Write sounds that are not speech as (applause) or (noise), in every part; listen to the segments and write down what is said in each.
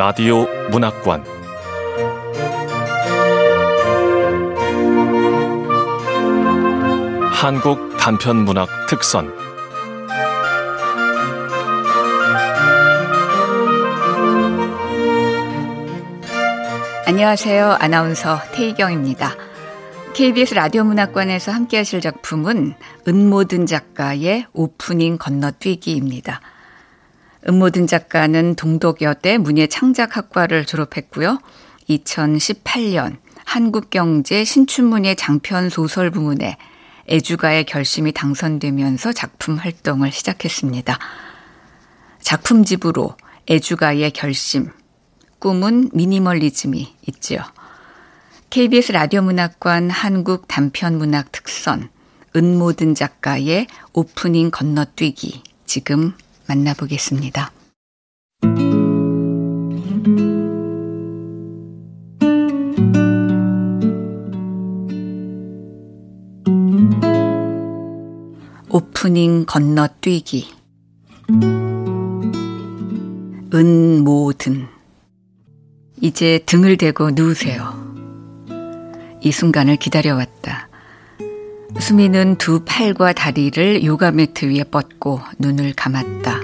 라디오 문학관 한국 단편 문학 특선 안녕하세요. 아나운서 태희경입니다. KBS 라디오 문학관에서 함께 하실 작품은 은모든 작가의 오프닝 건너뛰기입니다. 은모든 작가는 동독여대 문예창작학과를 졸업했고요. 2018년 한국경제 신춘문예 장편 소설 부문에 애주가의 결심이 당선되면서 작품 활동을 시작했습니다. 작품집으로 애주가의 결심, 꿈은 미니멀리즘이 있지요. KBS 라디오 문학관 한국 단편 문학 특선 은모든 작가의 오프닝 건너뛰기 지금 만나보겠습니다. 오프닝 건너뛰기 은모든 이제 등을 대고 누우세요. 이 순간을 기다려왔다. 수미는 두 팔과 다리를 요가 매트 위에 뻗고 눈을 감았다.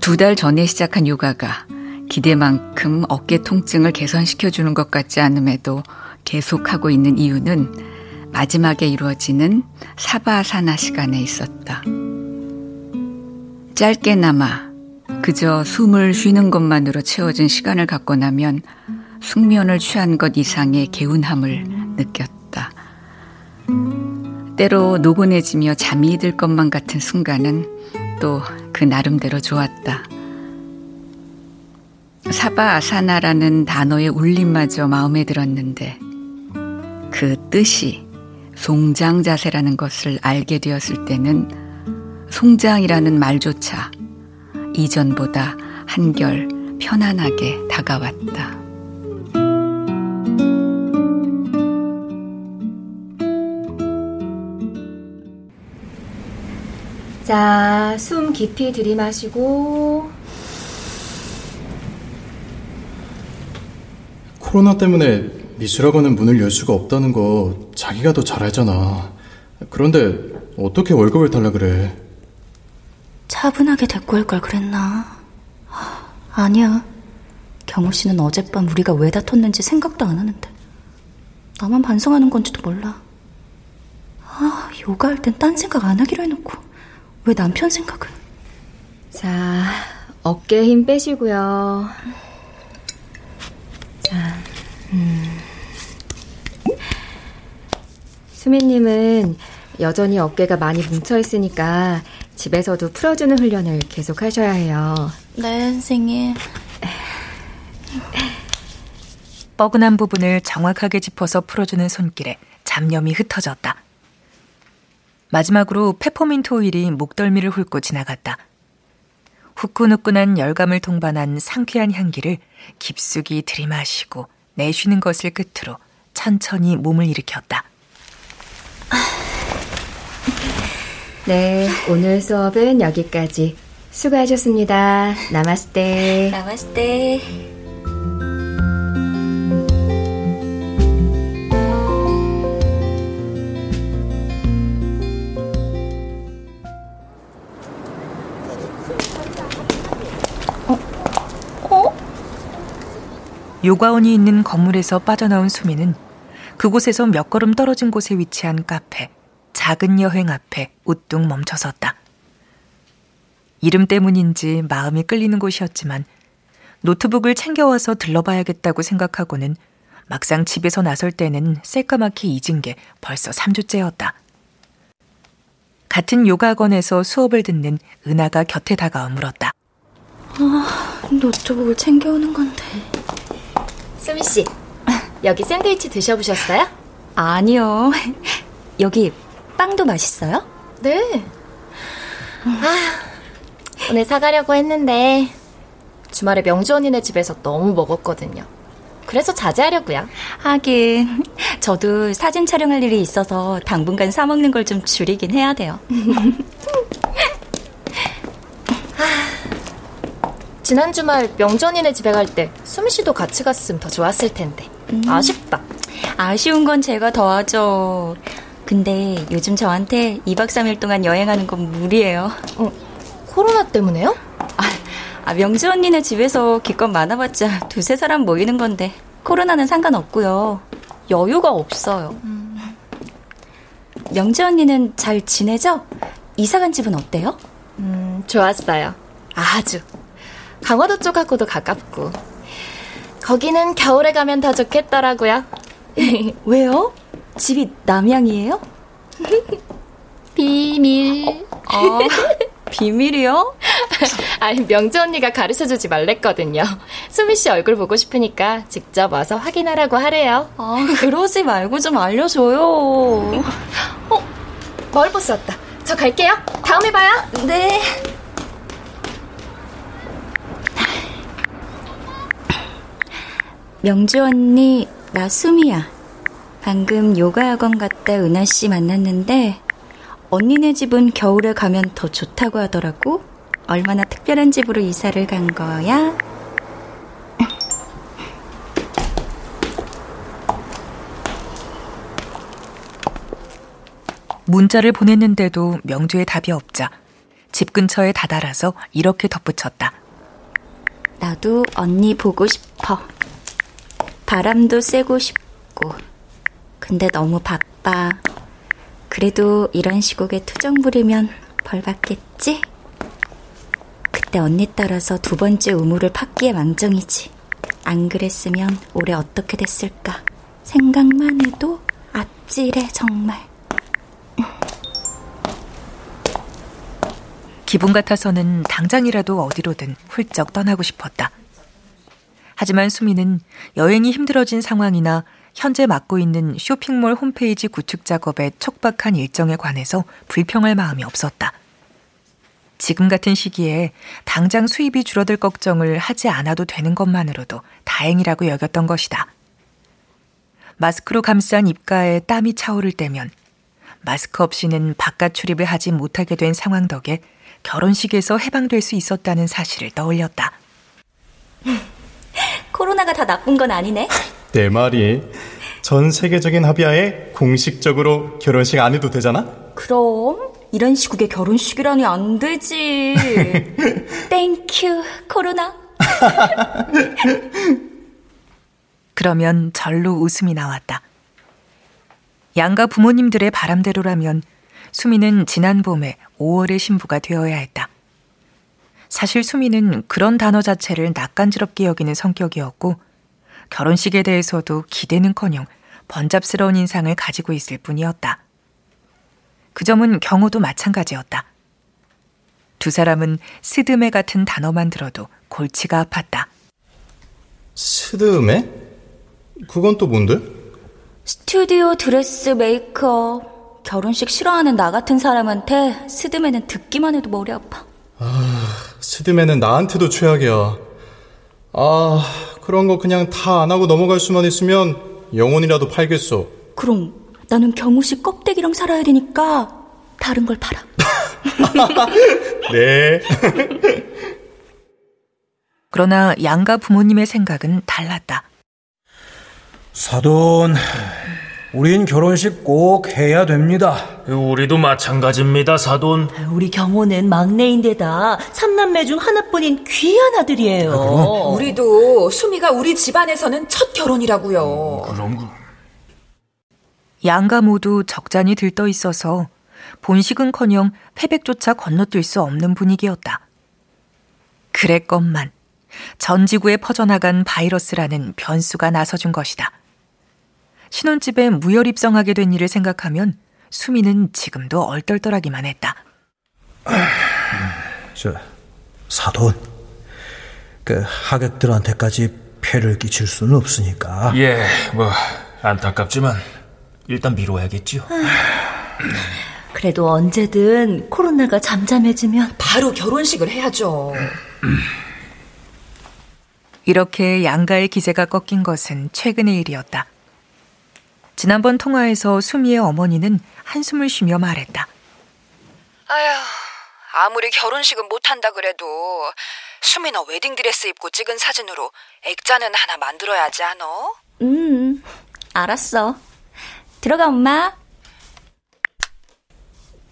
두 달 전에 시작한 요가가 기대만큼 어깨 통증을 개선시켜주는 것 같지 않음에도 계속하고 있는 이유는 마지막에 이루어지는 사바사나 시간에 있었다. 짧게나마 그저 숨을 쉬는 것만으로 채워진 시간을 갖고 나면 숙면을 취한 것 이상의 개운함을 느꼈다. 때로 노곤해지며 잠이 들 것만 같은 순간은 또 그 나름대로 좋았다. 사바아사나라는 단어의 울림마저 마음에 들었는데 그 뜻이 송장 자세라는 것을 알게 되었을 때는 송장이라는 말조차 이전보다 한결 편안하게 다가왔다. 자, 숨 깊이 들이마시고. 코로나 때문에 미술학원은 문을 열 수가 없다는 거 자기가 더 잘 알잖아. 그런데 어떻게 월급을 달라 그래? 차분하게 대꾸할 걸 그랬나? 아니야. 경호 씨는 어젯밤 우리가 왜 다퉜는지 생각도 안 하는데. 나만 반성하는 건지도 몰라. 아, 요가 할 땐 딴 생각 안 하기로 해놓고. 왜 남편 생각은? 자, 어깨 힘 빼시고요. 자, 음. 수미님은 여전히 어깨가 많이 뭉쳐 있으니까 집에서도 풀어주는 훈련을 계속 하셔야 해요. 네, 선생님. 뻐근한 부분을 정확하게 짚어서 풀어주는 손길에 잡념이 흩어졌다. 마지막으로 페퍼민트 오일이 목덜미를 훑고 지나갔다. 후끈후끈한 열감을 동반한 상쾌한 향기를 깊숙이 들이마시고 내쉬는 것을 끝으로 천천히 몸을 일으켰다. 네, 오늘 수업은 여기까지. 수고하셨습니다. 나마스테. 나마스테. 요가원이 있는 건물에서 빠져나온 수미는 그곳에서 몇 걸음 떨어진 곳에 위치한 카페, 작은 여행 앞에 우뚝 멈춰섰다. 이름 때문인지 마음이 끌리는 곳이었지만 노트북을 챙겨와서 들러봐야겠다고 생각하고는 막상 집에서 나설 때는 새까맣게 잊은 게 벌써 3주째였다. 같은 요가학원에서 수업을 듣는 은하가 곁에 다가와 물었다. 아, 노트북을 챙겨오는 건데. 수미 씨, 여기 샌드위치 드셔보셨어요? 아니요. (laughs) 여기 빵도 맛있어요? 네. 아, 오늘 사가려고 했는데 주말에 명주 언니네 집에서 너무 먹었거든요. 그래서 자제하려고요. 하긴 저도 사진 촬영할 일이 있어서 당분간 사 먹는 걸 좀 줄이긴 해야 돼요. (laughs) 지난 주말 명전이네 집에 갈 때 수미 씨도 같이 갔으면 더 좋았을 텐데. 음. 아쉽다. 아쉬운 건 제가 더하죠. 근데 요즘 저한테 2박 3일 동안 여행하는 건 무리예요. 어, 코로나 때문에요? 아, 아, 명주 언니네 집에서 기껏 많아봤자 두세 사람 모이는 건데 코로나는 상관없고요. 여유가 없어요. 음. 명주 언니는 잘 지내죠? 이사 간 집은 어때요? 음, 좋았어요. 아주. 강화도 쪽하고도 가깝고. 거기는 겨울에 가면 더 좋겠더라고요. (laughs) 왜요? 집이 남양이에요? 비밀. 어, 아, (laughs) 비밀이요? 아니, 명주 언니가 가르쳐 주지 말랬거든요. 수미 씨 얼굴 보고 싶으니까 직접 와서 확인하라고 하래요. 아, 그러지 말고 좀 알려줘요. 어, 마을버스 왔다. 저 갈게요. 다음에 봐요. 네. 명주 언니, 나 수미야. 방금 요가 학원 갔다 은하 씨 만났는데 언니네 집은 겨울에 가면 더 좋다고 하더라고. 얼마나 특별한 집으로 이사를 간 거야? 문자를 보냈는데도 명주의 답이 없자 집 근처에 다다라서 이렇게 덧붙였다. 나도 언니 보고 싶어. 바람도 쐬고 싶고. 근데 너무 바빠. 그래도 이런 시국에 투정 부리면 벌 받겠지? 그때 언니 따라서 두 번째 우물을 팠기에 망정이지. 안 그랬으면 올해 어떻게 됐을까? 생각만 해도 아찔해, 정말. 기분 같아서는 당장이라도 어디로든 훌쩍 떠나고 싶었다. 하지만 수미는 여행이 힘들어진 상황이나 현재 맡고 있는 쇼핑몰 홈페이지 구축 작업의 촉박한 일정에 관해서 불평할 마음이 없었다. 지금 같은 시기에 당장 수입이 줄어들 걱정을 하지 않아도 되는 것만으로도 다행이라고 여겼던 것이다. 마스크로 감싼 입가에 땀이 차오를 때면 마스크 없이는 바깥 출입을 하지 못하게 된 상황 덕에 결혼식에서 해방될 수 있었다는 사실을 떠올렸다. (laughs) (laughs) 코로나가 다 나쁜 건 아니네. 내 말이 전 세계적인 합의하에 공식적으로 결혼식 안 해도 되잖아? 그럼 이런 시국에 결혼식이라니 안 되지. (laughs) Thank you 코로나. (laughs) 그러면 절로 웃음이 나왔다. 양가 부모님들의 바람대로라면 수미는 지난 봄에 5월의 신부가 되어야 했다. 사실 수미는 그런 단어 자체를 낯간지럽게 여기는 성격이었고 결혼식에 대해서도 기대는커녕 번잡스러운 인상을 가지고 있을 뿐이었다. 그 점은 경호도 마찬가지였다. 두 사람은 스드메 같은 단어만 들어도 골치가 아팠다. 스드메? 그건 또 뭔데? 스튜디오 드레스 메이크업. 결혼식 싫어하는 나 같은 사람한테 스드메는 듣기만 해도 머리 아파. 아, 스드메는 나한테도 최악이야. 아, 그런 거 그냥 다 안 하고 넘어갈 수만 있으면 영혼이라도 팔겠어. 그럼 나는 경우 씨 껍데기랑 살아야 되니까 다른 걸 팔아. (laughs) 네. (laughs) 그러나 양가 부모님의 생각은 달랐다. 사돈, 우린 결혼식 꼭 해야 됩니다. 우리도 마찬가지입니다, 사돈. 우리 경호는 막내인데다 삼남매 중 하나뿐인 귀한 아들이에요. 아, 우리도 수미가 우리 집안에서는 첫 결혼이라고요. 음, 그럼 양가 모두 적잖이 들떠 있어서 본식은커녕 패백조차 건너뛸 수 없는 분위기였다. 그랬건만 전 지구에 퍼져나간 바이러스라는 변수가 나서준 것이다. 신혼집에 무혈 입성하게 된 일을 생각하면 수미는 지금도 얼떨떨하기만 했다. 저 사돈, 그 하객들한테까지 폐를 끼칠 수는 없으니까. 예, 뭐 안타깝지만 일단 미뤄야겠죠. 그래도 언제든 코로나가 잠잠해지면 바로 결혼식을 해야죠. 이렇게 양가의 기세가 꺾인 것은 최근의 일이었다. 지난번 통화에서 수미의 어머니는 한숨을 쉬며 말했다. 아휴, 아무리 결혼식은 못한다 그래도 수미 너 웨딩드레스 입고 찍은 사진으로 액자는 하나 만들어야지 않어? 음, 알았어. 들어가, 엄마.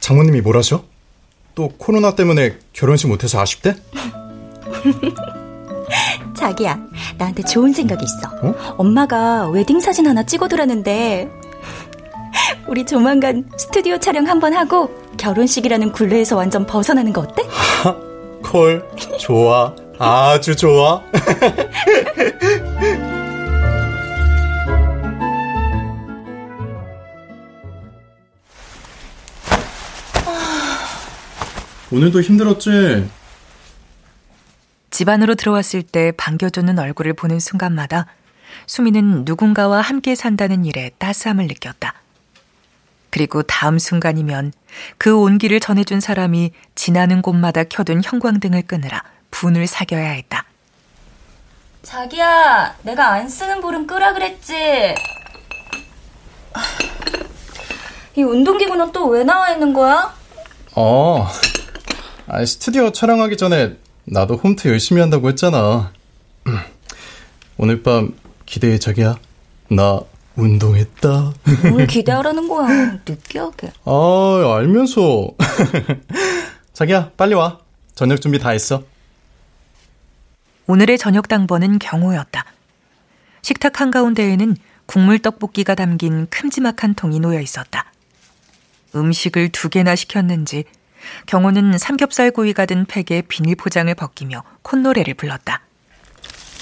장모님이 뭘 하셔? 또 코로나 때문에 결혼식 못해서 아쉽대? (laughs) (laughs) 자기야, 나한테 좋은 생각이 있어. 어? 엄마가 웨딩 사진 하나 찍어두라는데, (laughs) 우리 조만간 스튜디오 촬영 한번 하고 결혼식이라는 굴레에서 완전 벗어나는 거 어때? 콜, 좋아. 아주 좋아. (laughs) 오늘도 힘들었지? 집 안으로 들어왔을 때 반겨주는 얼굴을 보는 순간마다 수미는 누군가와 함께 산다는 일에 따스함을 느꼈다. 그리고 다음 순간이면 그 온기를 전해준 사람이 지나는 곳마다 켜둔 형광등을 끄느라 분을 사겨야 했다. 자기야, 내가 안 쓰는 볼은 끄라 그랬지. 이 운동기구는 또 왜 나와 있는 거야? 어, 아, 스튜디오 촬영하기 전에 나도 홈트 열심히 한다고 했잖아. 오늘 밤 기대해, 자기야. 나 운동했다. 뭘 기대하라는 거야, 느끼하게. 아, 알면서. (laughs) 자기야, 빨리 와. 저녁 준비 다 했어. 오늘의 저녁 당번은 경호였다. 식탁 한가운데에는 국물 떡볶이가 담긴 큼지막한 통이 놓여 있었다. 음식을 두 개나 시켰는지 경호는 삼겹살 구이가 든 팩에 비닐 포장을 벗기며 콧노래를 불렀다.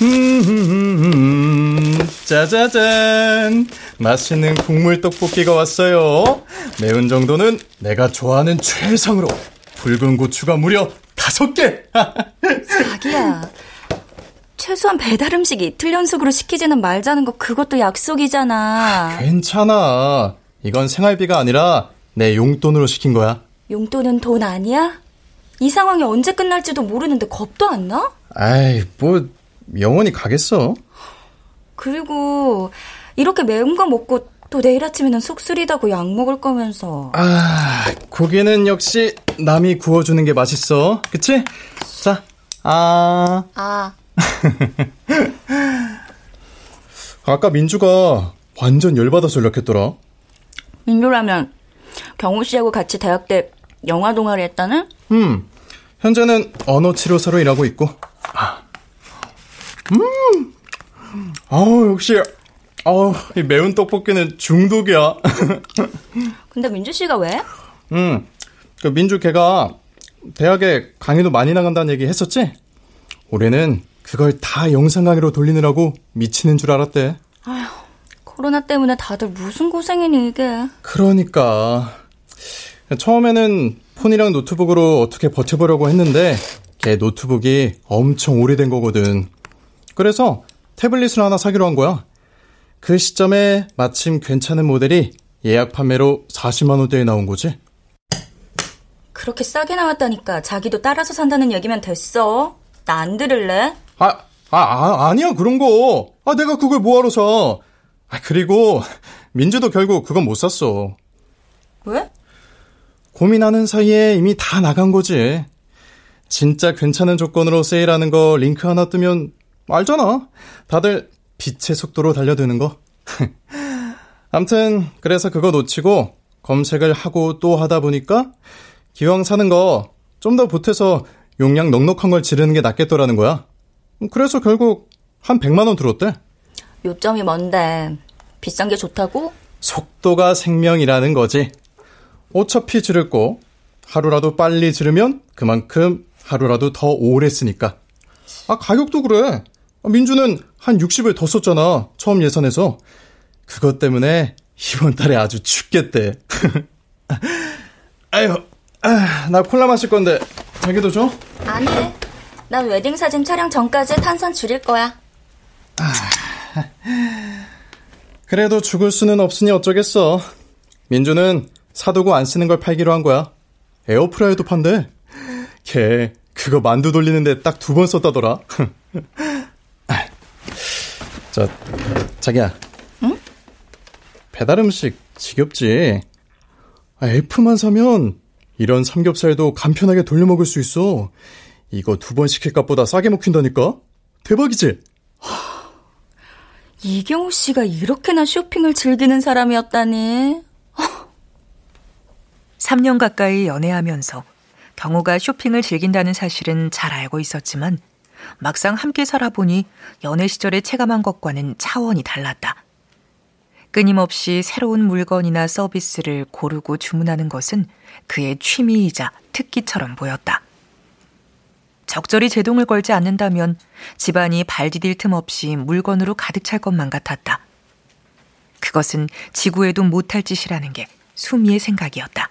음, (laughs) 짜자잔. 맛있는 국물 떡볶이가 왔어요. 매운 정도는 내가 좋아하는 최상으로. 붉은 고추가 무려 다섯 개. (laughs) 자기야. 최소한 배달 음식 이틀 연속으로 시키지는 말자는 거 그것도 약속이잖아. 괜찮아. 이건 생활비가 아니라 내 용돈으로 시킨 거야. 용돈은 돈 아니야? 이 상황이 언제 끝날지도 모르는데 겁도 안 나? 아이, 뭐 영원히 가겠어. 그리고 이렇게 매운 거 먹고 또 내일 아침에는 속 쓰리다고 약 먹을 거면서. 아, 고기는 역시 남이 구워주는 게 맛있어. 그치? 자, 아. 아. (laughs) 아까 민주가 완전 열받아서 연락했더라. 민주라면 경호 씨하고 같이 대학 때 영화 동아리 했다는? 음, 현재는 언어 치료사로 일하고 있고. 음, 아우 역시, 아우 이 매운 떡볶이는 중독이야. (laughs) 근데 민주 씨가 왜? 음, 그 민주 걔가 대학에 강의도 많이 나간다는 얘기 했었지? 올해는 그걸 다 영상 강의로 돌리느라고 미치는 줄 알았대. 아휴, 코로나 때문에 다들 무슨 고생이니 이게. 그러니까 처음에는 폰이랑 노트북으로 어떻게 버텨보려고 했는데 걔 노트북이 엄청 오래된 거거든. 그래서 태블릿을 하나 사기로 한 거야. 그 시점에 마침 괜찮은 모델이 예약 판매로 40만 원대에 나온 거지. 그렇게 싸게 나왔다니까 자기도 따라서 산다는 얘기면 됐어. 나 안 들을래? 아, 아, 아, 아니야, 그런 거. 아, 내가 그걸 뭐하러 사. 아, 그리고, 민주도 결국 그건 못 샀어. 왜? 고민하는 사이에 이미 다 나간 거지. 진짜 괜찮은 조건으로 세일하는 거 링크 하나 뜨면 알잖아. 다들 빛의 속도로 달려드는 거. (laughs) 암튼, 그래서 그거 놓치고 검색을 하고 또 하다 보니까 기왕 사는 거 좀 더 보태서 용량 넉넉한 걸 지르는 게 낫겠더라는 거야. 그래서 결국 한 100만 원 들었대. 요점이 뭔데? 비싼 게 좋다고? 속도가 생명이라는 거지. 어차피 지를 거 하루라도 빨리 지르면 그만큼 하루라도 더 오래 쓰니까. 아, 가격도 그래. 민주는 한 60을 더 썼잖아. 처음 예산에서. 그것 때문에 이번 달에 아주 죽겠대. (laughs) 아유, 아, 나 콜라 마실 건데 자기도 줘? 아니, 난 웨딩 사진 촬영 전까지 탄산 줄일 거야. 아, 그래도 죽을 수는 없으니 어쩌겠어. 민주는 사두고 안 쓰는 걸 팔기로 한 거야. 에어프라이어도 판대. 걔 그거 만두 돌리는데 딱 두 번 썼다더라. (laughs) 저 자기야. 응? 배달 음식 지겹지. 아, F만 사면 이런 삼겹살도 간편하게 돌려 먹을 수 있어. 이거 두 번 시킬 값보다 싸게 먹힌다니까? 대박이지? 이경호 씨가 이렇게나 쇼핑을 즐기는 사람이었다니. (laughs) 3년 가까이 연애하면서 경호가 쇼핑을 즐긴다는 사실은 잘 알고 있었지만 막상 함께 살아보니 연애 시절에 체감한 것과는 차원이 달랐다. 끊임없이 새로운 물건이나 서비스를 고르고 주문하는 것은 그의 취미이자 특기처럼 보였다. 적절히 제동을 걸지 않는다면 집안이 발 디딜 틈 없이 물건으로 가득 찰 것만 같았다. 그것은 지구에도 못할 짓이라는 게 수미의 생각이었다.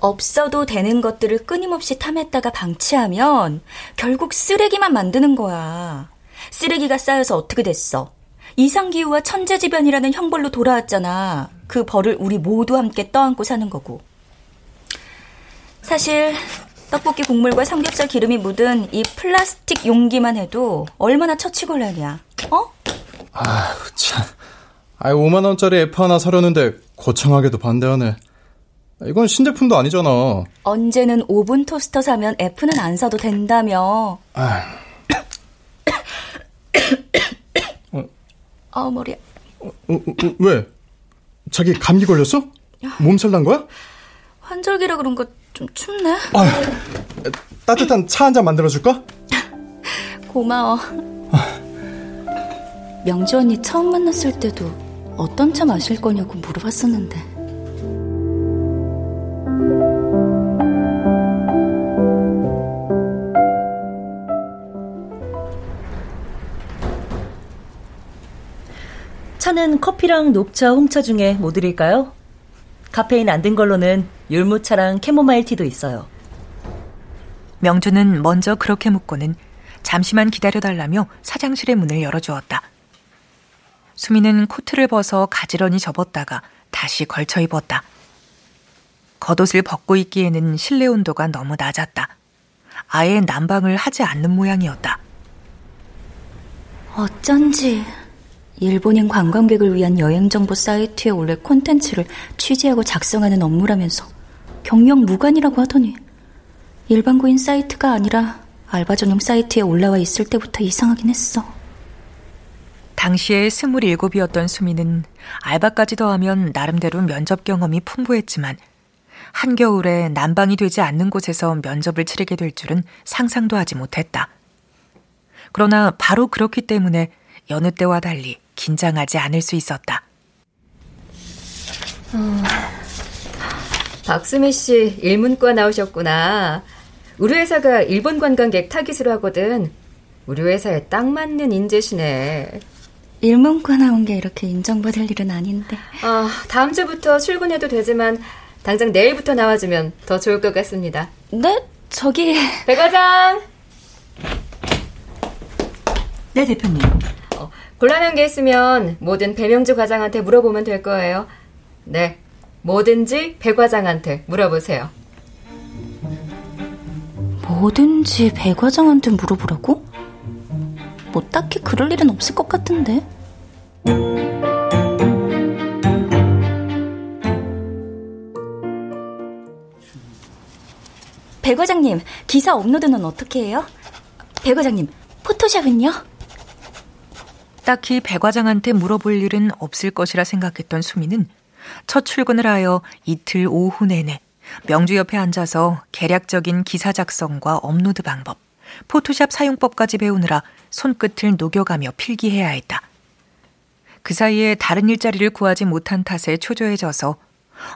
없어도 되는 것들을 끊임없이 탐했다가 방치하면 결국 쓰레기만 만드는 거야. 쓰레기가 쌓여서 어떻게 됐어? 이상기후와 천재지변이라는 형벌로 돌아왔잖아. 그 벌을 우리 모두 함께 떠안고 사는 거고. 사실 떡볶이 국물과 삼겹살 기름이 묻은 이 플라스틱 용기만 해도 얼마나 처치곤란이야. 어? 아, 참. 아, 5만 원짜리 F 하나 사려는데 거창하게도 반대하네. 이건 신제품도 아니잖아. 언제는 오븐 토스터 사면 F는 안 사도 된다며. 아, (coughs) 어. 아 머리야. 어, 어, 어, 왜? 자기 감기 걸렸어? 몸살 난 거야? 환절기라 그런 거좀 춥네. 아, 따뜻한 차 한 잔 만들어 줄까? 고마워. 명주 언니 처음 만났을 때도 어떤 차 마실 거냐고 물어봤었는데. 차는 커피랑 녹차, 홍차 중에 뭐 드릴까요? 카페인 안 든 걸로는 율무차랑 캐모마일 티도 있어요. 명주는 먼저 그렇게 묻고는 잠시만 기다려달라며 사장실의 문을 열어주었다. 수미는 코트를 벗어 가지런히 접었다가 다시 걸쳐 입었다. 겉옷을 벗고 있기에는 실내 온도가 너무 낮았다. 아예 난방을 하지 않는 모양이었다. 어쩐지 일본인 관광객을 위한 여행정보 사이트에 올릴 콘텐츠를 취재하고 작성하는 업무라면서 경영 무관이라고 하더니 일반고인 사이트가 아니라 알바 전용 사이트에 올라와 있을 때부터 이상하긴 했어. 당시에 스물일곱이었던 수미는 알바까지 더하면 나름대로 면접 경험이 풍부했지만 한겨울에 난방이 되지 않는 곳에서 면접을 치르게 될 줄은 상상도 하지 못했다. 그러나 바로 그렇기 때문에 여느 때와 달리 긴장하지 않을 수 있었다. 어, 박수미 씨 일문과 나오셨구나. 우리 회사가 일본 관광객 타깃으로 하거든. 우리 회사에 딱 맞는 인재시네. 일문과 나온 게 이렇게 인정받을 일은 아닌데. 아, 다음 주부터 출근해도 되지만 당장 내일부터 나와주면 더 좋을 것 같습니다. 네? 저기... 배 과장! 네, 대표님. 어, 곤란한 게 있으면 뭐든 배명주 과장한테 물어보면 될 거예요. 네, 뭐든지 배 과장한테 물어보세요. 뭐든지 배 과장한테 물어보라고? 뭐 딱히 그럴 일은 없을 것 같은데. 배 과장님, 기사 업로드는 어떻게 해요? 배 과장님, 포토샵은요? 딱히 배 과장한테 물어볼 일은 없을 것이라 생각했던 수미는 첫 출근을 하여 이틀 오후 내내 명주 옆에 앉아서 개략적인 기사 작성과 업로드 방법, 포토샵 사용법까지 배우느라 손끝을 녹여가며 필기해야 했다. 그 사이에 다른 일자리를 구하지 못한 탓에 초조해져서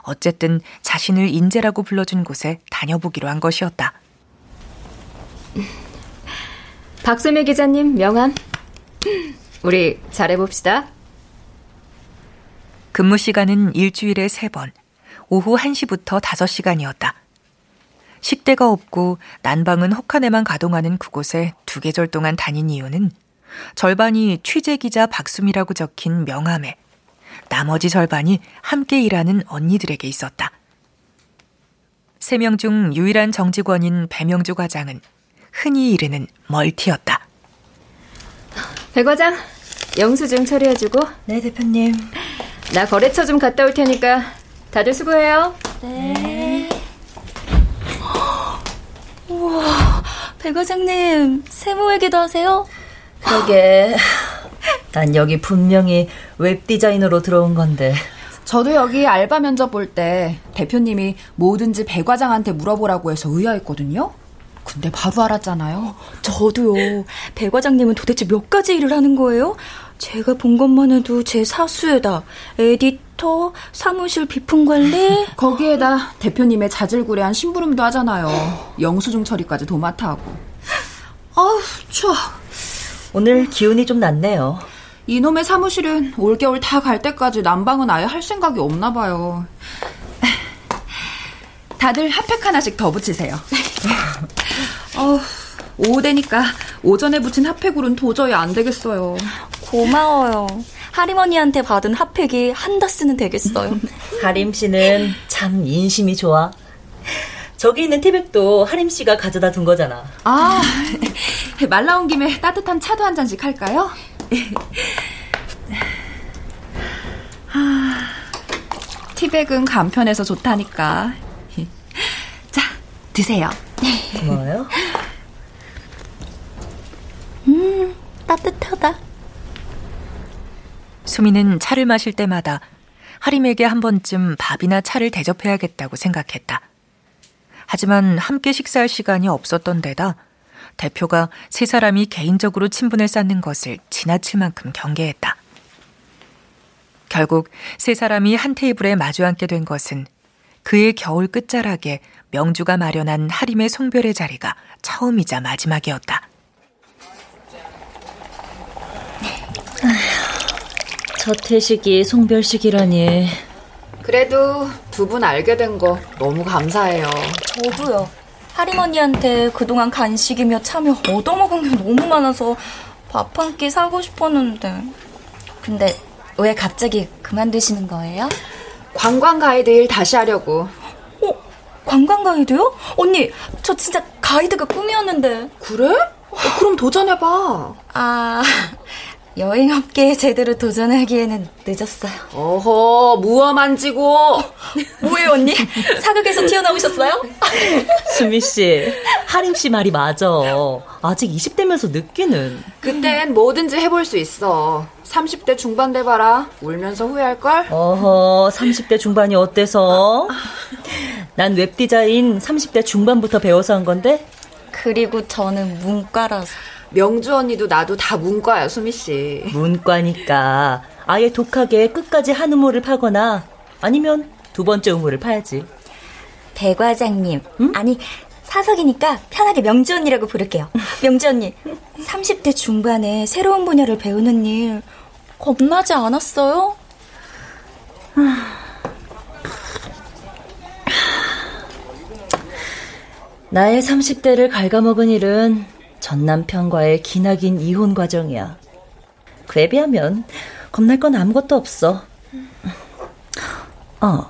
어쨌든 자신을 인재라고 불러준 곳에 다녀보기로 한 것이었다. 박수미 기자님 명함. 우리 잘해봅시다. 근무 시간은 일주일에 세 번, 오후 1시부터 5시간이었다. 식대가 없고 난방은 혹한에만 가동하는 그곳에 두 계절 동안 다닌 이유는 절반이 취재기자 박수미라고 적힌 명함에 나머지 절반이 함께 일하는 언니들에게 있었다. 세 명 중 유일한 정직원인 배명주 과장은 흔히 이르는 멀티였다. 백과장, 영수증 처리해주고. 네, 대표님. 나 거래처 좀 갔다 올 테니까 다들 수고해요. 네. 네. 우와, 백과장님, 세모에게도 하세요? 그러게. 난 여기 분명히 웹 디자인으로 들어온 건데. 저도 여기 알바 면접 볼 때 대표님이 뭐든지 배 과장한테 물어보라고 해서 의아했거든요. 근데 바로 알았잖아요. 저도요. 배 과장님은 도대체 몇 가지 일을 하는 거예요? 제가 본 것만 해도 제 사수에다 에디터, 사무실 비품 관리 (laughs) 거기에다 대표님의 자질구레한 심부름도 하잖아요. 영수증 처리까지 도맡아 하고. 아우 추워. 오늘 기운이 좀 낮네요. 이놈의 사무실은 올겨울 다 갈 때까지 난방은 아예 할 생각이 없나 봐요. (laughs) 다들 핫팩 하나씩 더 붙이세요. (laughs) 어, 오후 되니까 오전에 붙인 핫팩으로는 도저히 안 되겠어요. 고마워요. 하림언니한테 받은 핫팩이 한 다스는 되겠어요. (laughs) 하림 씨는 참 인심이 좋아. 저기 있는 티백도 하림 씨가 가져다 둔 거잖아. 아, (laughs) 말 나온 김에 따뜻한 차도 한 잔씩 할까요? (laughs) 아, 티백은 간편해서 좋다니까. 자, 드세요. 고마워요. 음, 따뜻하다. 수미는 차를 마실 때마다 하림에게 한 번쯤 밥이나 차를 대접해야겠다고 생각했다. 하지만 함께 식사할 시간이 없었던 데다 대표가 세 사람이 개인적으로 친분을 쌓는 것을 지나칠 만큼 경계했다. 결국 세 사람이 한 테이블에 마주 앉게 된 것은 그의 겨울 끝자락에 명주가 마련한 하림의 송별의 자리가 처음이자 마지막이었다. 첫 회식이 송별식이라니. 그래도 두 분 알게 된 거 너무 감사해요. 저도요. 하림언니한테 그동안 간식이며 차며 얻어먹은 게 너무 많아서 밥 한 끼 사고 싶었는데. 근데 왜 갑자기 그만두시는 거예요? 관광 가이드 일 다시 하려고. 어? 관광 가이드요? 언니, 저 진짜 가이드가 꿈이었는데. 그래? 어, 그럼 도전해봐. 아, 여행업계에 제대로 도전하기에는 늦었어요. 어허, 무어 만지고. (laughs) 뭐예요, 언니? 사극에서 튀어나오셨어요? (laughs) 수미 씨, 하림 씨 말이 맞아. 아직 20대면서 늦기는. 그땐 뭐든지 해볼 수 있어. 30대 중반 돼봐라. 울면서 후회할걸? 어허, 30대 중반이 어때서? 난 웹디자인 30대 중반부터 배워서 한 건데? 그리고 저는 문과라서. 명주 언니도 나도 다 문과야, 수미 씨. 문과니까 아예 독하게 끝까지 한 우물을 파거나 아니면 두 번째 우물을 파야지. 배 과장님, 응? 아니 사석이니까 편하게 명주 언니라고 부를게요. (laughs) 명주 언니, 30대 중반에 새로운 분야를 배우는 일 겁나지 않았어요? 나의 30대를 갉아먹은 일은 전 남편과의 기나긴 이혼 과정이야. 그에 비하면 겁날 건 아무것도 없어. 아,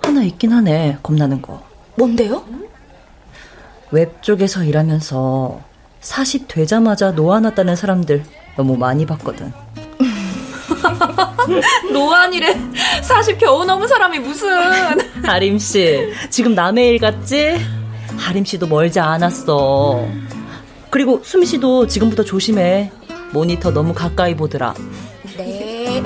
하나 있긴 하네, 겁나는 거. 뭔데요? 웹 쪽에서 일하면서 40 되자마자 노안왔다는 사람들 너무 많이 봤거든. (laughs) 노안이래. 40 겨우 넘은 사람이 무슨. 하림 씨, 지금 남의 일 같지? 하림 씨도 멀지 않았어. 그리고 수미 씨도 지금부터 조심해. 모니터 너무 가까이 보더라. 네.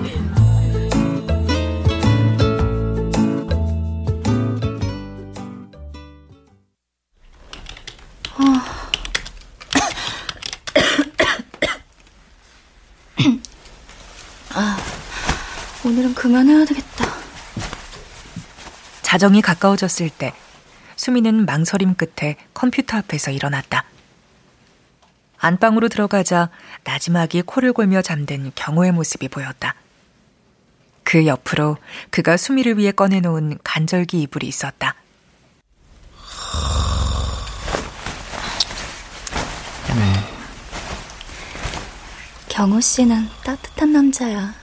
(coughs) 아, 오늘은 그만해야 되겠다. 자정이 가까워졌을 때 수미는 망설임 끝에 컴퓨터 앞에서 일어났다. 안방으로 들어가자 나지막이 코를 골며 잠든 경호의 모습이 보였다. 그 옆으로 그가 수미를 위해 꺼내놓은 간절기 이불이 있었다. 경호 씨는 따뜻한 남자야.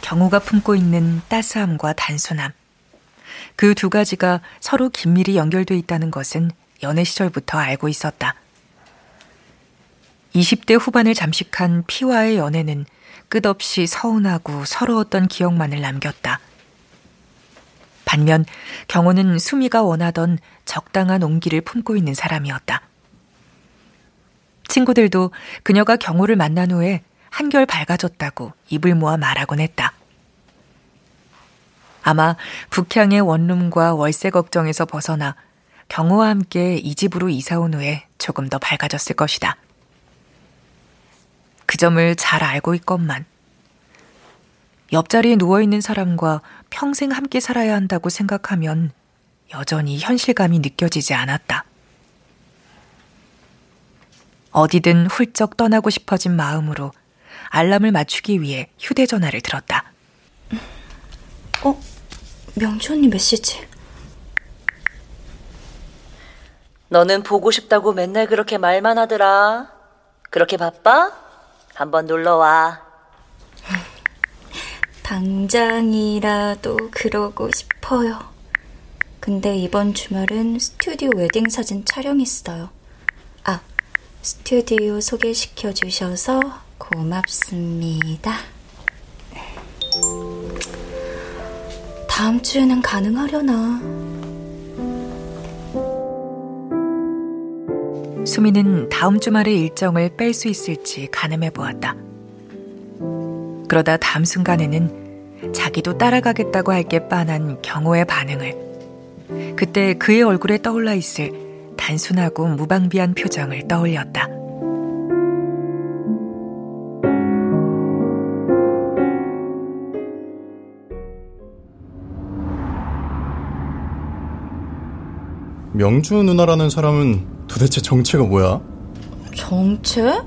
경호가 품고 있는 따스함과 단순함. 그 두 가지가 서로 긴밀히 연결돼 있다는 것은 연애 시절부터 알고 있었다. 20대 후반을 잠식한 피와의 연애는 끝없이 서운하고 서러웠던 기억만을 남겼다. 반면 경호는 수미가 원하던 적당한 온기를 품고 있는 사람이었다. 친구들도 그녀가 경호를 만난 후에 한결 밝아졌다고 입을 모아 말하곤 했다. 아마 북향의 원룸과 월세 걱정에서 벗어나 경호와 함께 이 집으로 이사 온 후에 조금 더 밝아졌을 것이다. 그 점을 잘 알고 있건만 옆자리에 누워있는 사람과 평생 함께 살아야 한다고 생각하면 여전히 현실감이 느껴지지 않았다. 어디든 훌쩍 떠나고 싶어진 마음으로 알람을 맞추기 위해 휴대전화를 들었다. 어? 명주 언니 메시지. 너는 보고 싶다고 맨날 그렇게 말만 하더라. 그렇게 바빠? 한번 놀러와. 당장이라도 그러고 싶어요. 근데 이번 주말은 스튜디오 웨딩 사진 촬영했어요. 아, 스튜디오 소개시켜 주셔서 고맙습니다. 다음 주에는 가능하려나? 수미는 다음 주말의 일정을 뺄 수 있을지 가늠해 보았다. 그러다 다음 순간에는 자기도 따라가겠다고 할게 빤한 경호의 반응을 그때 그의 얼굴에 떠올라 있을 단순하고 무방비한 표정을 떠올렸다. 명주 누나라는 사람은 도대체 정체가 뭐야? 정체?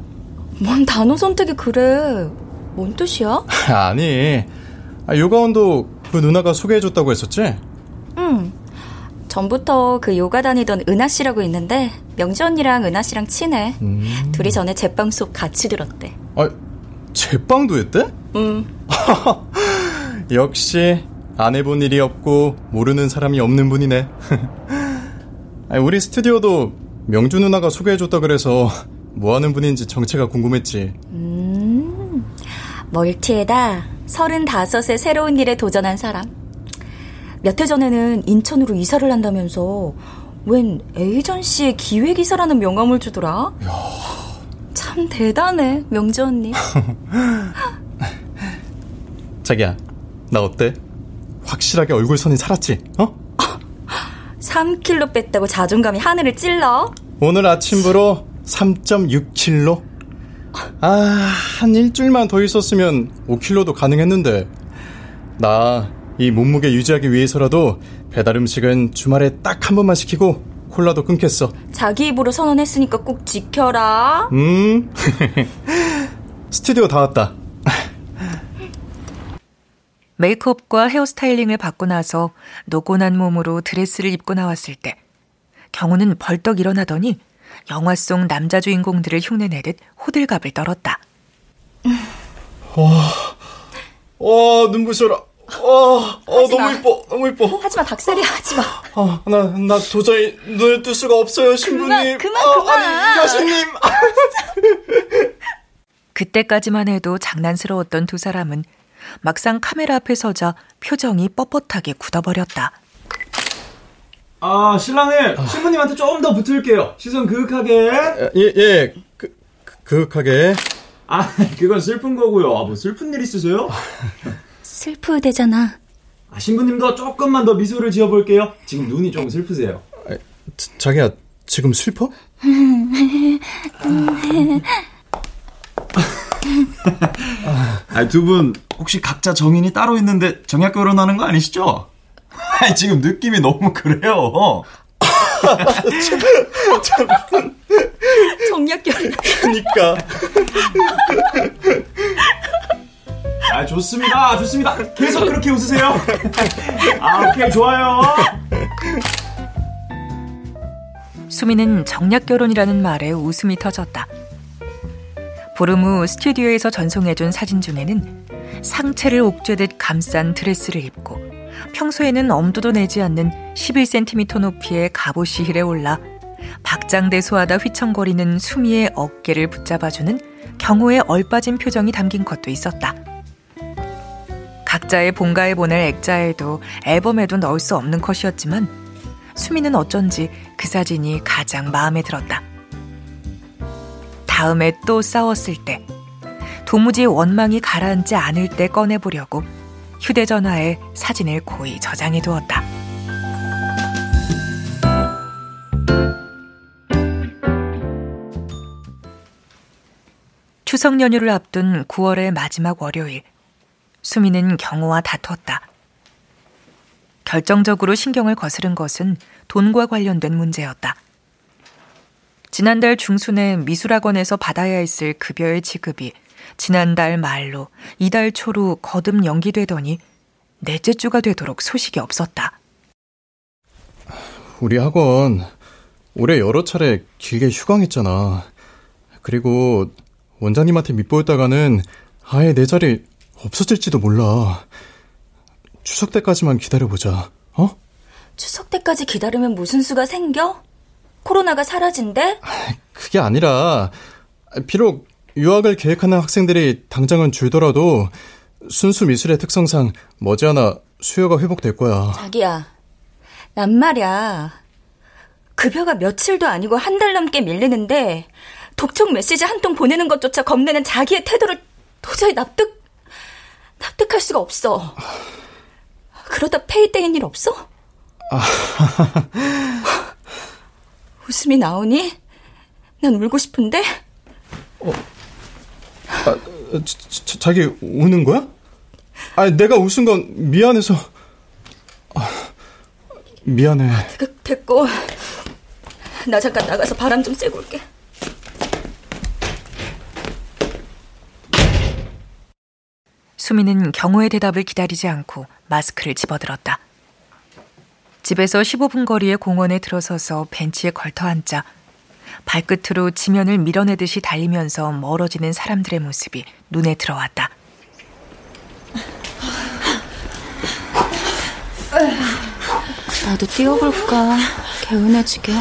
뭔 단어 선택이 그래. 뭔 뜻이야? (laughs) 아니, 아, 요가원도 그 누나가 소개해줬다고 했었지? 응. 전부터 그 요가 다니던 은하 씨라고 있는데 명지 언니랑 은하 씨랑 친해. 음. 둘이 전에 제빵 수업 같이 들었대. 아, 제빵도 했대? 응. (laughs) 역시 안 해본 일이 없고 모르는 사람이 없는 분이네. (laughs) 우리 스튜디오도 명주 누나가 소개해줬다 그래서 뭐 하는 분인지 정체가 궁금했지. 음, 멀티에다 35세 새로운 일에 도전한 사람. 몇 해 전에는 인천으로 이사를 한다면서 웬 에이전시의 기획이사라는 명함을 주더라. 야. 참 대단해, 명주 언니. (laughs) 자기야, 나 어때? 확실하게 얼굴선이 살았지? 어? 3kg 뺐다고 자존감이 하늘을 찔러? 오늘 아침부로 3.6kg? 아, 한 일주일만 더 있었으면 5kg도 가능했는데. 나 이 몸무게 유지하기 위해서라도 배달 음식은 주말에 딱 한 번만 시키고 콜라도 끊겠어. 자기 입으로 선언했으니까 꼭 지켜라. 음. (laughs) 스튜디오 다 왔다. 메이크업과 헤어스타일링을 받고 나서 노곤한 몸으로 드레스를 입고 나왔을 때 경우는 벌떡 일어나더니 영화 속 남자 주인공들을 흉내내듯 호들갑을 떨었다. 와, 와 눈부셔라. 와, 어, 너무 이뻐, 너무 이뻐. 하지마, 닭살이 하지마. 아, 나, 나 도저히 눈을 뜰 수가 없어요, 신부님. 그만, 그만, 아, 그만. 아니, 여신님. 아, (laughs) 그때까지만 해도 장난스러웠던 두 사람은 막상 카메라 앞에 서자 표정이 뻣뻣하게 굳어버렸다. 아, 신랑님, 아. 신부님한테 조금 더 붙을게요. 시선 그윽하게. 예, 예, 그, 그, 그윽하게. 아, 그건 슬픈 거고요. 아, 뭐 슬픈 일 있으세요? 슬프대잖아. 아, 신부님도 조금만 더 미소를 지어볼게요. 지금 눈이 좀 슬프세요. 아, 자기야, 지금 슬퍼? (laughs) (laughs) (laughs) 아, 두분 혹시 각자 정인이 따로 있는데 정약 결혼하는 거 아니시죠? 지금 느낌이 너무 그래요. 정약 결혼. 그니까. 아, 좋습니다. 좋습니다. 계속 그렇게 웃으세요. 아, 오케이. 좋아요. 수미는 정략 결혼이라는 말에 웃음이 터졌다. 보름 후 스튜디오에서 전송해준 사진 중에는 상체를 옥죄듯 감싼 드레스를 입고 평소에는 엄두도 내지 않는 11cm 높이의 갑옷이 힐에 올라 박장대소하다 휘청거리는 수미의 어깨를 붙잡아주는 경호의 얼빠진 표정이 담긴 것도 있었다. 각자의 본가에 보낼 액자에도 앨범에도 넣을 수 없는 컷이었지만 수미는 어쩐지 그 사진이 가장 마음에 들었다. 다음에 또 싸웠을 때 도무지 원망이 가라앉지 않을 때 꺼내보려고 휴대전화에 사진을 고이 저장해 두었다. 추석 연휴를 앞둔 9월의 마지막 월요일, 수미는 경호와 다퉜다. 결정적으로 신경을 거스른 것은 돈과 관련된 문제였다. 지난달 중순에 미술학원에서 받아야 했을 급여의 지급이 지난달 말로 이달 초로 거듭 연기되더니 넷째 주가 되도록 소식이 없었다. 우리 학원 올해 여러 차례 길게 휴강했잖아. 그리고 원장님한테 밑보였다가는 아예 내 자리 없어질지도 몰라. 추석 때까지만 기다려보자, 어? 추석 때까지 기다리면 무슨 수가 생겨? 코로나가 사라진대? 그게 아니라, 비록 유학을 계획하는 학생들이 당장은 줄더라도 순수 미술의 특성상 머지않아 수요가 회복될 거야. 자기야, 난 말이야. 급여가 며칠도 아니고 한 달 넘게 밀리는데 독촉 메시지 한 통 보내는 것조차 겁내는 자기의 태도를 도저히 납득, 납득할 수가 없어. 그러다 페이 떼인 일 없어? 아. (laughs) 웃음이 나오니? 난 울고 싶은데? 어, 아, 자, 자기 우는 거야? 아, 내가 웃은 건 미안해서. 아, 미안해. 그, 됐고. 나 잠깐 나가서 바람 좀 쐬고 올게. 수미는 경호의 대답을 기다리지 않고 마스크를 집어들었다. 집에서 15분 거리의 공원에 들어서서 벤치에 걸터 앉자 발끝으로 지면을 밀어내듯이 달리면서 멀어지는 사람들의 모습이 눈에 들어왔다. 나도 뛰어볼까? 개운해지게.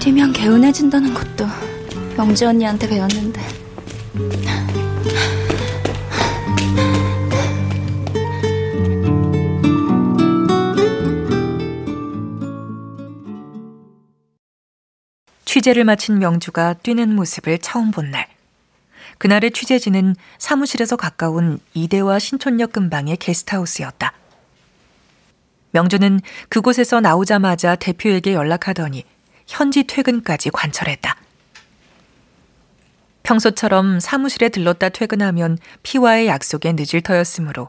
뛰면 개운해진다는 것도 영지 언니한테 배웠는데. 취재를 마친 명주가 뛰는 모습을 처음 본 날. 그날의 취재지는 사무실에서 가까운 이대와 신촌역 근방의 게스트하우스였다. 명주는 그곳에서 나오자마자 대표에게 연락하더니 현지 퇴근까지 관철했다. 평소처럼 사무실에 들렀다 퇴근하면 피와의 약속에 늦을 터였으므로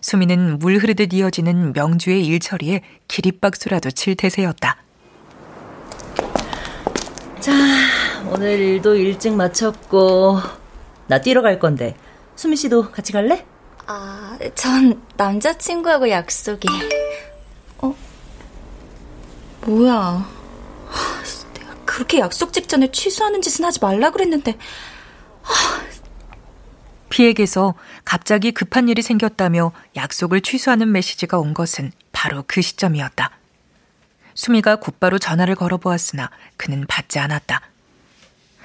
수미는 물 흐르듯 이어지는 명주의 일처리에 기립박수라도 칠 태세였다. 자, 오늘 일도 일찍 마쳤고 나 뛰러 갈 건데 수미 씨도 같이 갈래? 아, 전 남자친구하고 약속이. 어? 뭐야? 내가 그렇게 약속 직전에 취소하는 짓은 하지 말라 그랬는데. 피에게서 갑자기 급한 일이 생겼다며 약속을 취소하는 메시지가 온 것은 바로 그 시점이었다. 수미가 곧바로 전화를 걸어보았으나 그는 받지 않았다.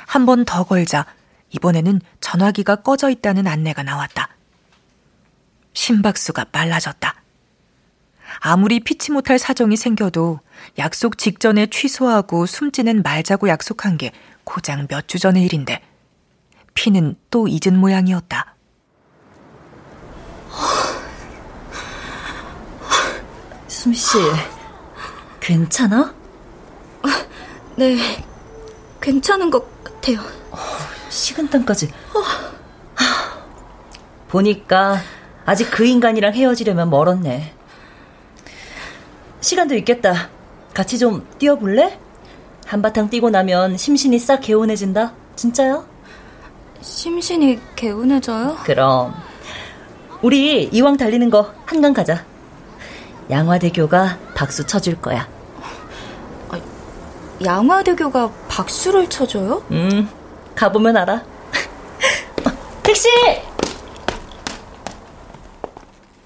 한 번 더 걸자 이번에는 전화기가 꺼져 있다는 안내가 나왔다. 심박수가 빨라졌다. 아무리 피치 못할 사정이 생겨도 약속 직전에 취소하고 숨지는 말자고 약속한 게 고장 몇주 전의 일인데 피는 또 잊은 모양이었다. 수미 씨, 괜찮아? (laughs) 네, 괜찮은 것 같아요. 식은땀까지. 보니까 아직 그 인간이랑 헤어지려면 멀었네. 시간도 있겠다. 같이 좀 뛰어볼래? 한바탕 뛰고 나면 심신이 싹 개운해진다. 진짜요? 심신이 개운해져요? 그럼. 우리 이왕 달리는 거 한강 가자. 양화대교가 박수 쳐줄 거야. 아, 양화대교가 박수를 쳐줘요? 음, 가보면 알아. (laughs) 택시!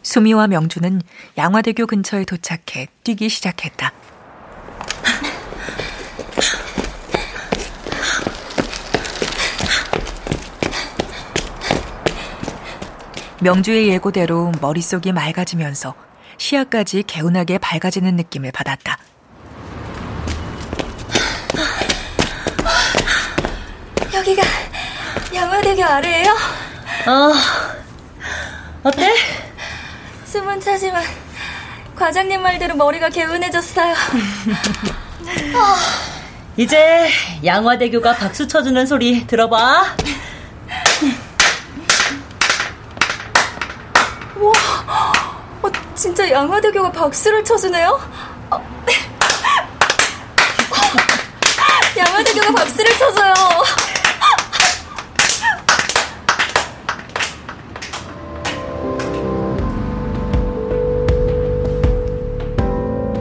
수미와 명주는 양화대교 근처에 도착해 뛰기 시작했다. 명주의 예고대로 머릿속이 맑아지면서 시야까지 개운하게 밝아지는 느낌을 받았다. 여기가 양화대교 아래예요? 어, 어때? 숨은 차지만 과장님 말대로 머리가 개운해졌어요. (laughs) 이제 양화대교가 박수 쳐주는 소리 들어봐. 와, 어, 진짜 양화대교가 박수를 쳐주네요? 어. (laughs) 양화대교가 박수를 쳐줘요.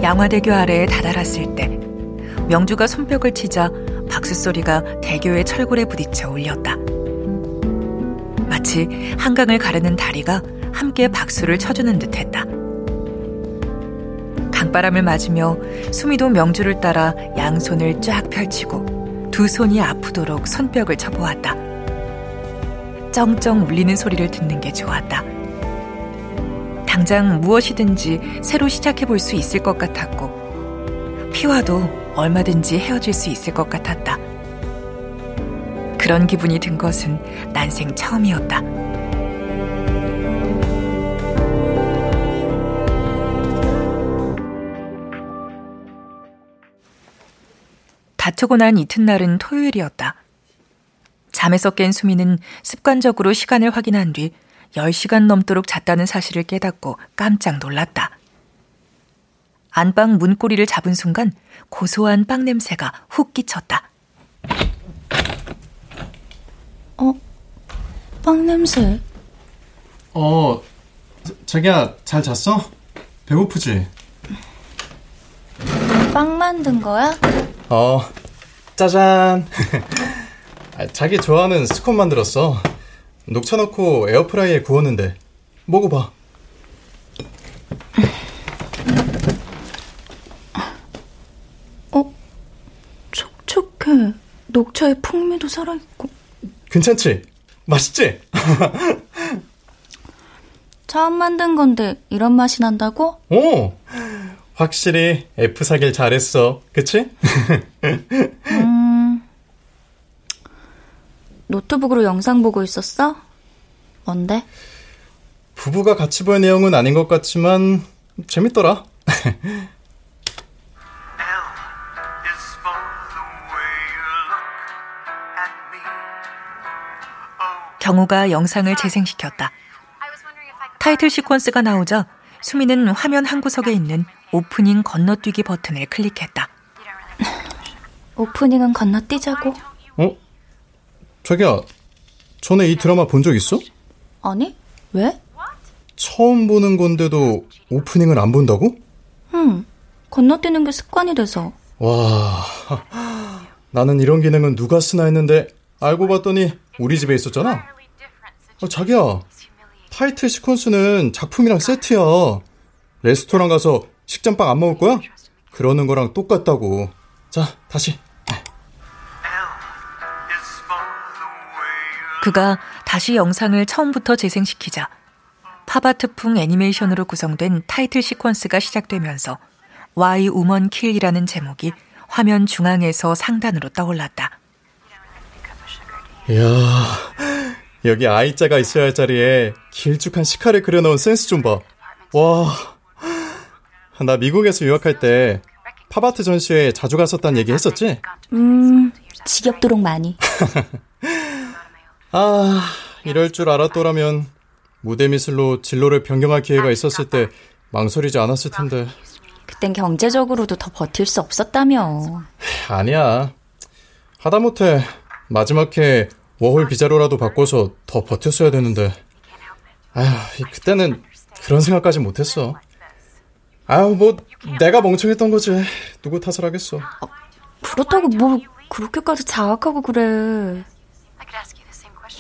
양화대교 아래에 다다랐을 때 명주가 손뼉을 치자 박수 소리가 대교의 철골에 부딪혀 울렸다. 마치 한강을 가르는 다리가 함께 박수를 쳐주는 듯했다. 강바람을 맞으며 수미도 명주를 따라 양손을 쫙 펼치고 두 손이 아프도록 손뼉을 쳐보았다. 쩡쩡 울리는 소리를 듣는 게 좋았다. 당장 무엇이든지 새로 시작해 볼 수 있을 것 같았고, 피와도 얼마든지 헤어질 수 있을 것 같았다. 그런 기분이 든 것은 난생 처음이었다. 다투고 난 이튿날은 토요일이었다. 잠에서 깬 수미는 습관적으로 시간을 확인한 뒤 10시간 넘도록 잤다는 사실을 깨닫고 깜짝 놀랐다. 안방 문고리를 잡은 순간 고소한 빵 냄새가 훅 끼쳤다. 어, 빵 냄새. 어, 자기야, 잘 잤어? 배고프지? 빵 만든 거야? 어, 짜잔. (laughs) 자기 좋아하는 스콘 만들었어. 녹차 넣고 에어프라이에 구웠는데. 먹어봐. 어, 촉촉해. 녹차의 풍미도 살아있고. 괜찮지? 맛있지? (laughs) 처음 만든 건데 이런 맛이 난다고? 오! 확실히 F 사길 잘했어. 그치? (laughs) 음. 노트북으로 영상 보고 있었어? 뭔데? 부부가 같이 볼 내용은 아닌 것 같지만 재밌더라. 경우가 영상을 재생시켰다. 타이틀 시퀀스가 나오자 수미는 화면 한 구석에 있는 오프닝 건너뛰기 버튼을 클릭했다. 오프닝은 건너뛰자고. 어? 자기야, 전에 이 드라마 본 적 있어? 아니, 왜? 처음 보는 건데도 오프닝을 안 본다고? 응, 건너뛰는 게 습관이 돼서. 와, 나는 이런 기능은 누가 쓰나 했는데 알고 봤더니 우리 집에 있었잖아. 어, 자기야, 타이틀 시퀀스는 작품이랑 세트야. 레스토랑 가서 식전빵 안 먹을 거야? 그러는 거랑 똑같다고. 자, 다시. 그가 다시 영상을 처음부터 재생시키자 팝아트풍 애니메이션으로 구성된 타이틀 시퀀스가 시작되면서 Why Woman Kill이라는 제목이 화면 중앙에서 상단으로 떠올랐다. 이야, 여기 I자가 있어야 할 자리에 길쭉한 시카를 그려놓은 센스 좀 봐. 와, 나 미국에서 유학할 때 팝아트 전시회에 자주 갔었다는 얘기 했었지? 음, 지겹도록 많이. (laughs) 아, 이럴 줄 알았더라면 무대 미술로 진로를 변경할 기회가 있었을 때 망설이지 않았을 텐데. 그땐 경제적으로도 더 버틸 수 없었다며. 아니야. 하다못해 마지막 해 워홀 비자로라도 바꿔서 더 버텼어야 되는데. 아휴, 그때는 그런 생각까지 못했어. 아유, 뭐 내가 멍청했던 거지. 누구 탓을 하겠어. 아, 그렇다고 뭐 그렇게까지 자학하고 그래.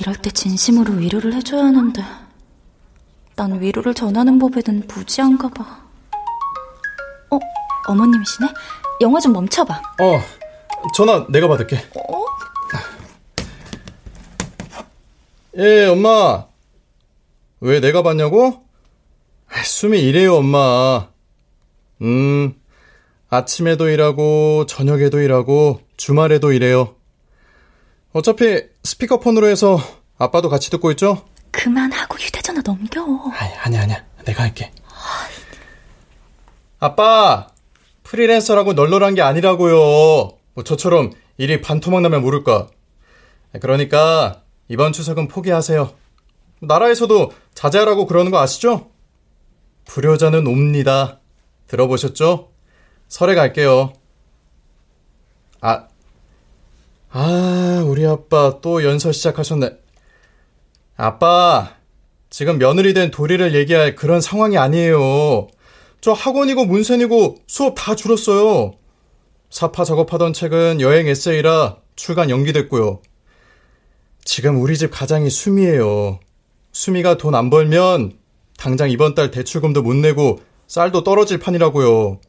이럴 때 진심으로 위로를 해줘야 하는데 난 위로를 전하는 법에는 무지한가 봐. 어? 어머님이시네? 영화 좀 멈춰봐. 어, 전화 내가 받을게. 어? 예, 엄마. 왜 내가 받냐고? 숨이 이래요, 엄마. 음, 아침에도 일하고, 저녁에도 일하고, 주말에도 일해요. 어차피 스피커폰으로 해서 아빠도 같이 듣고 있죠? 그만하고 휴대전화 넘겨. 아니, 아니야, 아니야. 내가 할게. 아빠! 프리랜서라고 널널한 게 아니라고요. 뭐 저처럼 일이 반토막 나면 모를까. 그러니까 이번 추석은 포기하세요. 나라에서도 자제하라고 그러는 거 아시죠? 불효자는 옵니다. 들어보셨죠? 설에 갈게요. 아, 아, 우리 아빠 또 연설 시작하셨네. 아빠, 지금 며느리 된 도리를 얘기할 그런 상황이 아니에요. 저 학원이고 문센이고 수업 다 줄었어요. 사파 작업하던 책은 여행 에세이라 출간 연기됐고요. 지금 우리 집 가장이 수미예요. 수미가 돈 안 벌면 당장 이번 달 대출금도 못 내고 쌀도 떨어질 판이라고요.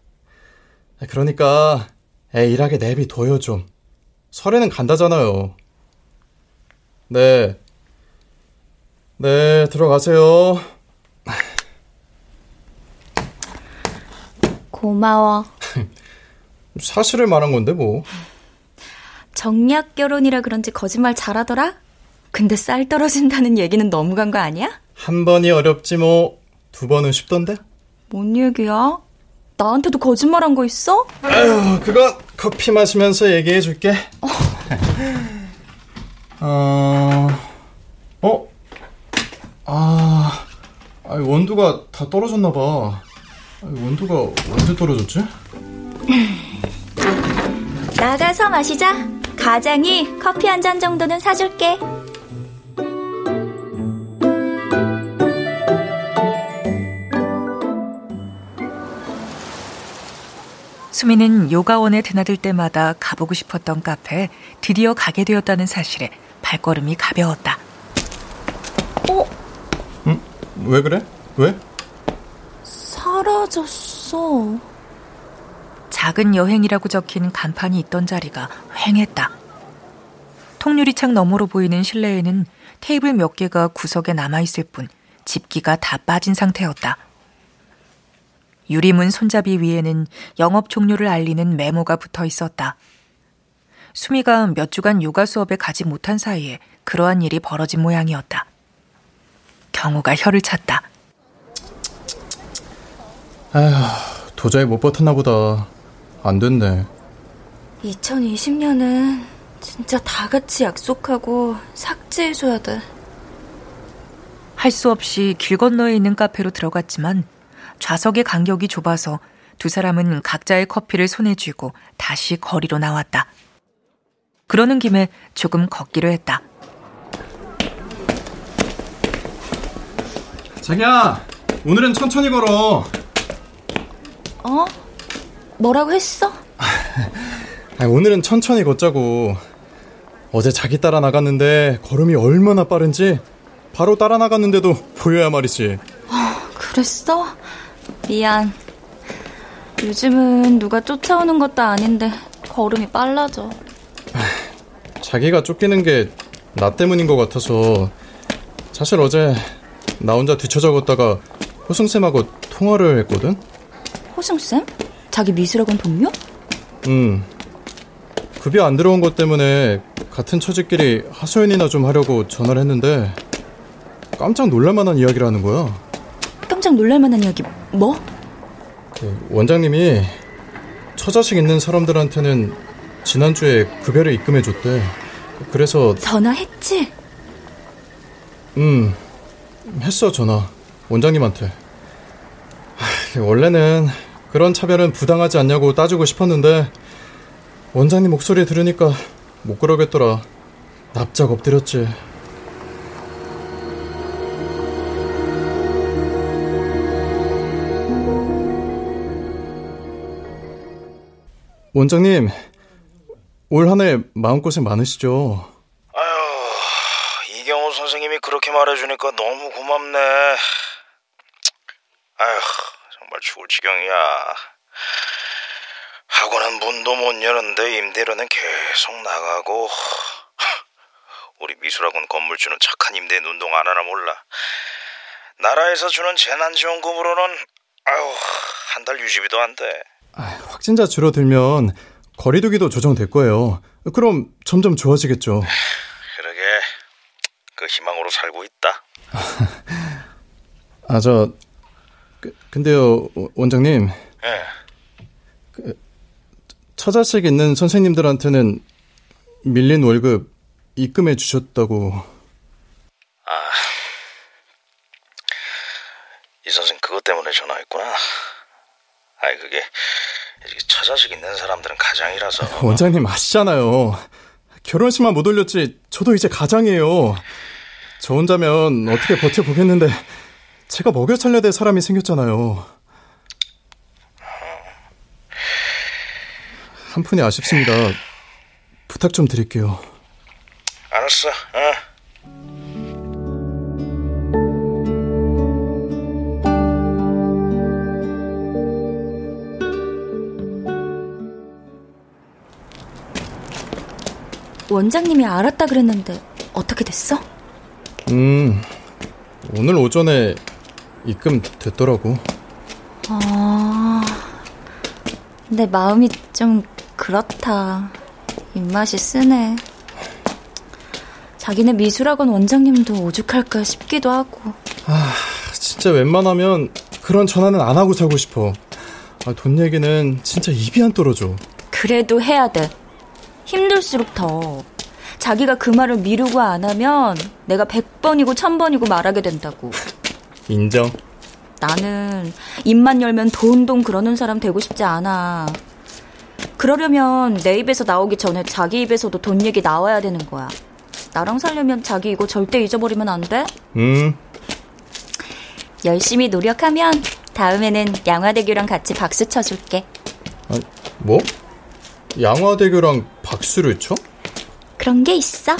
그러니까 애 일하게 내비둬요 좀. 설에는 간다잖아요. 네. 네, 들어가세요. 고마워. (laughs) 사실을 말한 건데 뭐. 정략 결혼이라 그런지 거짓말 잘하더라? 근데 쌀 떨어진다는 얘기는 너무 간 거 아니야? 한 번이 어렵지 뭐 두 번은 쉽던데? 뭔 얘기야? 나한테도 거짓말한 거 있어? 아유, 그건 커피 마시면서 얘기해 줄게. (laughs) 어, 어, 아, 아니, 원두가 다 떨어졌나 봐. 원두가 언제 떨어졌지? 나가서 마시자. 가장이 커피 한 잔 정도는 사줄게. 수미는 요가원에 드나들 때마다 가보고 싶었던 카페에 드디어 가게 되었다는 사실에 발걸음이 가벼웠다. 어? 응? 왜 그래? 왜? 사라졌어. 작은 여행이라고 적힌 간판이 있던 자리가 휑했다. 통유리창 너머로 보이는 실내에는 테이블 몇 개가 구석에 남아있을 뿐 집기가 다 빠진 상태였다. 유리문 손잡이 위에는 영업 종료를 알리는 메모가 붙어 있었다. 수미가 몇 주간 요가 수업에 가지 못한 사이에 그러한 일이 벌어진 모양이었다. 경우가 혀를 찼다. 아휴, 도저히 못 버텼나 보다. 안 됐네. 2020년은 진짜 다 같이 약속하고 삭제해줘야 돼. 할 수 없이 길 건너에 있는 카페로 들어갔지만 좌석의 간격이 좁아서 두 사람은 각자의 커피를 손에 쥐고 다시 거리로 나왔다. 그러는 김에 조금 걷기로 했다. 자기야, 오늘은 천천히 걸어. 어? 뭐라고 했어? (laughs) 아니, 오늘은 천천히 걷자고. 어제 자기 따라 나갔는데 걸음이 얼마나 빠른지 바로 따라 나갔는데도 보여야 말이지. 어, 그랬어? 미안. 요즘은 누가 쫓아오는 것도 아닌데 걸음이 빨라져. (sighs) 자기가 쫓기는 게 나 때문인 것 같아서 사실 어제 나 혼자 뒤쳐져 걷다가 호승쌤하고 통화를 했거든? 호승쌤? 자기 미술학원 동료? 응. 급여 안 들어온 것 때문에 같은 처지끼리 하소연이나 좀 하려고 전화를 했는데 깜짝 놀랄만한 이야기를 하는 거야. 깜짝 놀랄만한 이야기 뭐? 그 원장님이 처자식 있는 사람들한테는 지난주에 급여를 입금해줬대. 그래서 전화했지? 음 했어 전화 원장님한테. 하, 원래는 그런 차별은 부당하지 않냐고 따지고 싶었는데 원장님 목소리 들으니까 못 그러겠더라. 납작 엎드렸지. 원장님, 올 한 해 마음고생 많으시죠? 아유, 이경호 선생님이 그렇게 말해주니까 너무 고맙네. 아휴, 정말 죽을 지경이야. 학원은 문도 못 여는데 임대료는 계속 나가고 우리 미술학원 건물주는 착한 임대 운동 안 하나 몰라. 나라에서 주는 재난지원금으로는 아유 한 달 유지비도 안 돼. 확진자 줄어들면 거리두기도 조정될 거예요. 그럼 점점 좋아지겠죠. 그러게 그 희망으로 살고 있다. (laughs) 아, 저 그, 근데요, 원장님. 예. 그, 처자식 있는 선생님들한테는 밀린 월급 입금해 주셨다고. 아, 이 선생 그것 때문에 전화했구나. 아 이 그게 처자식 있는 사람들은 가장이라서. (laughs) 원장님 아시잖아요. 결혼식만 못 올렸지 저도 이제 가장이에요. 저 혼자면 어떻게 버텨보겠는데 제가 먹여 살려야 될 사람이 생겼잖아요. 한 푼이 아쉽습니다. 부탁 좀 드릴게요. 알았어. 어. 원장님이 알았다 그랬는데 어떻게 됐어? 음, 오늘 오전에 입금 됐더라고. 아, 내 마음이 좀 그렇다. 입맛이 쓰네. 자기네 미술학원 원장님도 오죽할까 싶기도 하고. 아, 진짜 웬만하면 그런 전화는 안 하고 살고 싶어. 아, 돈 얘기는 진짜 입이 안 떨어져. 그래도 해야 돼. 힘들수록 더. 자기가 그 말을 미루고 안 하면 내가 100번이고 1000번이고 말하게 된다고. 인정. 나는 입만 열면 돈돈 그러는 사람 되고 싶지 않아. 그러려면 내 입에서 나오기 전에 자기 입에서도 돈 얘기 나와야 되는 거야. 나랑 살려면 자기 이거 절대 잊어버리면 안 돼? 음. 열심히 노력하면 다음에는 양화대교랑 같이 박수 쳐줄게. 아, 뭐? 양화대교랑 박수를 쳐? 그런 게 있어.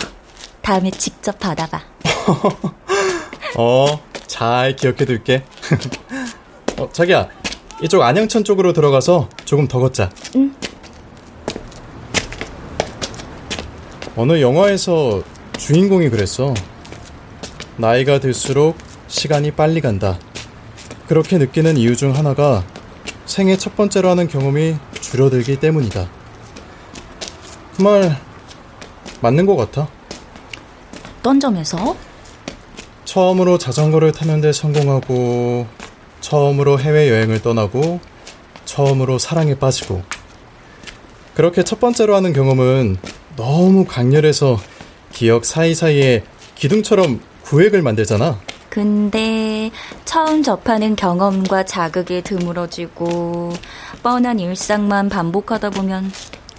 다음에 직접 받아봐. (laughs) 어, 잘 기억해둘게. (laughs) 어, 자기야, 이쪽 안양천 쪽으로 들어가서 조금 더 걷자. 응. 어느 영화에서 주인공이 그랬어. 나이가 들수록 시간이 빨리 간다. 그렇게 느끼는 이유 중 하나가 생애 첫 번째로 하는 경험이 줄어들기 때문이다. 그말 맞는 것 같아. 어떤 점에서? 처음으로 자전거를 타는데 성공하고, 처음으로 해외여행을 떠나고, 처음으로 사랑에 빠지고. 그렇게 첫 번째로 하는 경험은 너무 강렬해서 기억 사이사이에 기둥처럼 구획을 만들잖아. 근데 처음 접하는 경험과 자극이 드물어지고 뻔한 일상만 반복하다 보면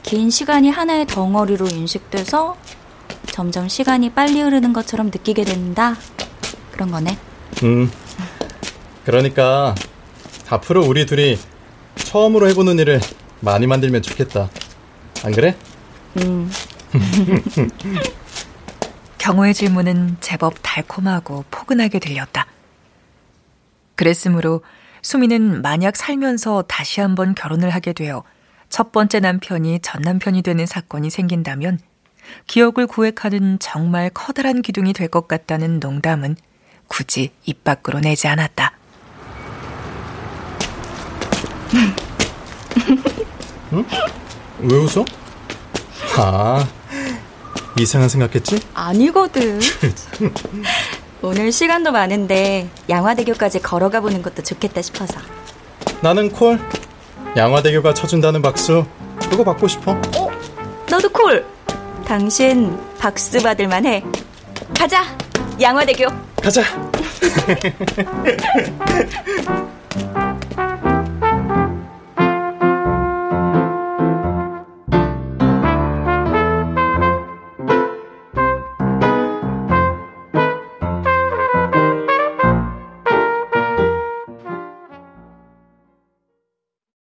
긴 시간이 하나의 덩어리로 인식돼서 점점 시간이 빨리 흐르는 것처럼 느끼게 된다. 그런 거네. 음. 그러니까 앞으로 우리 둘이 처음으로 해보는 일을 많이 만들면 좋겠다. 안 그래? 음. (laughs) 경호의 질문은 제법 달콤하고 포근하게 들렸다. 그랬으므로 수미는 만약 살면서 다시 한번 결혼을 하게 되어 첫 번째 남편이 전 남편이 되는 사건이 생긴다면 기억을 구획하는 정말 커다란 기둥이 될 것 같다는 농담은 굳이 입 밖으로 내지 않았다. (laughs) 응? 왜 웃어? 아, 이상한 생각했지? 아니거든. (laughs) 오늘 시간도 많은데 양화대교까지 걸어가 보는 것도 좋겠다 싶어서. 나는 콜. 양화대교가 쳐준다는 박수. 그거 받고 싶어. 어? 너도 콜. 당신 박수 받을 만 해. 가자. 양화대교. 가자. (laughs)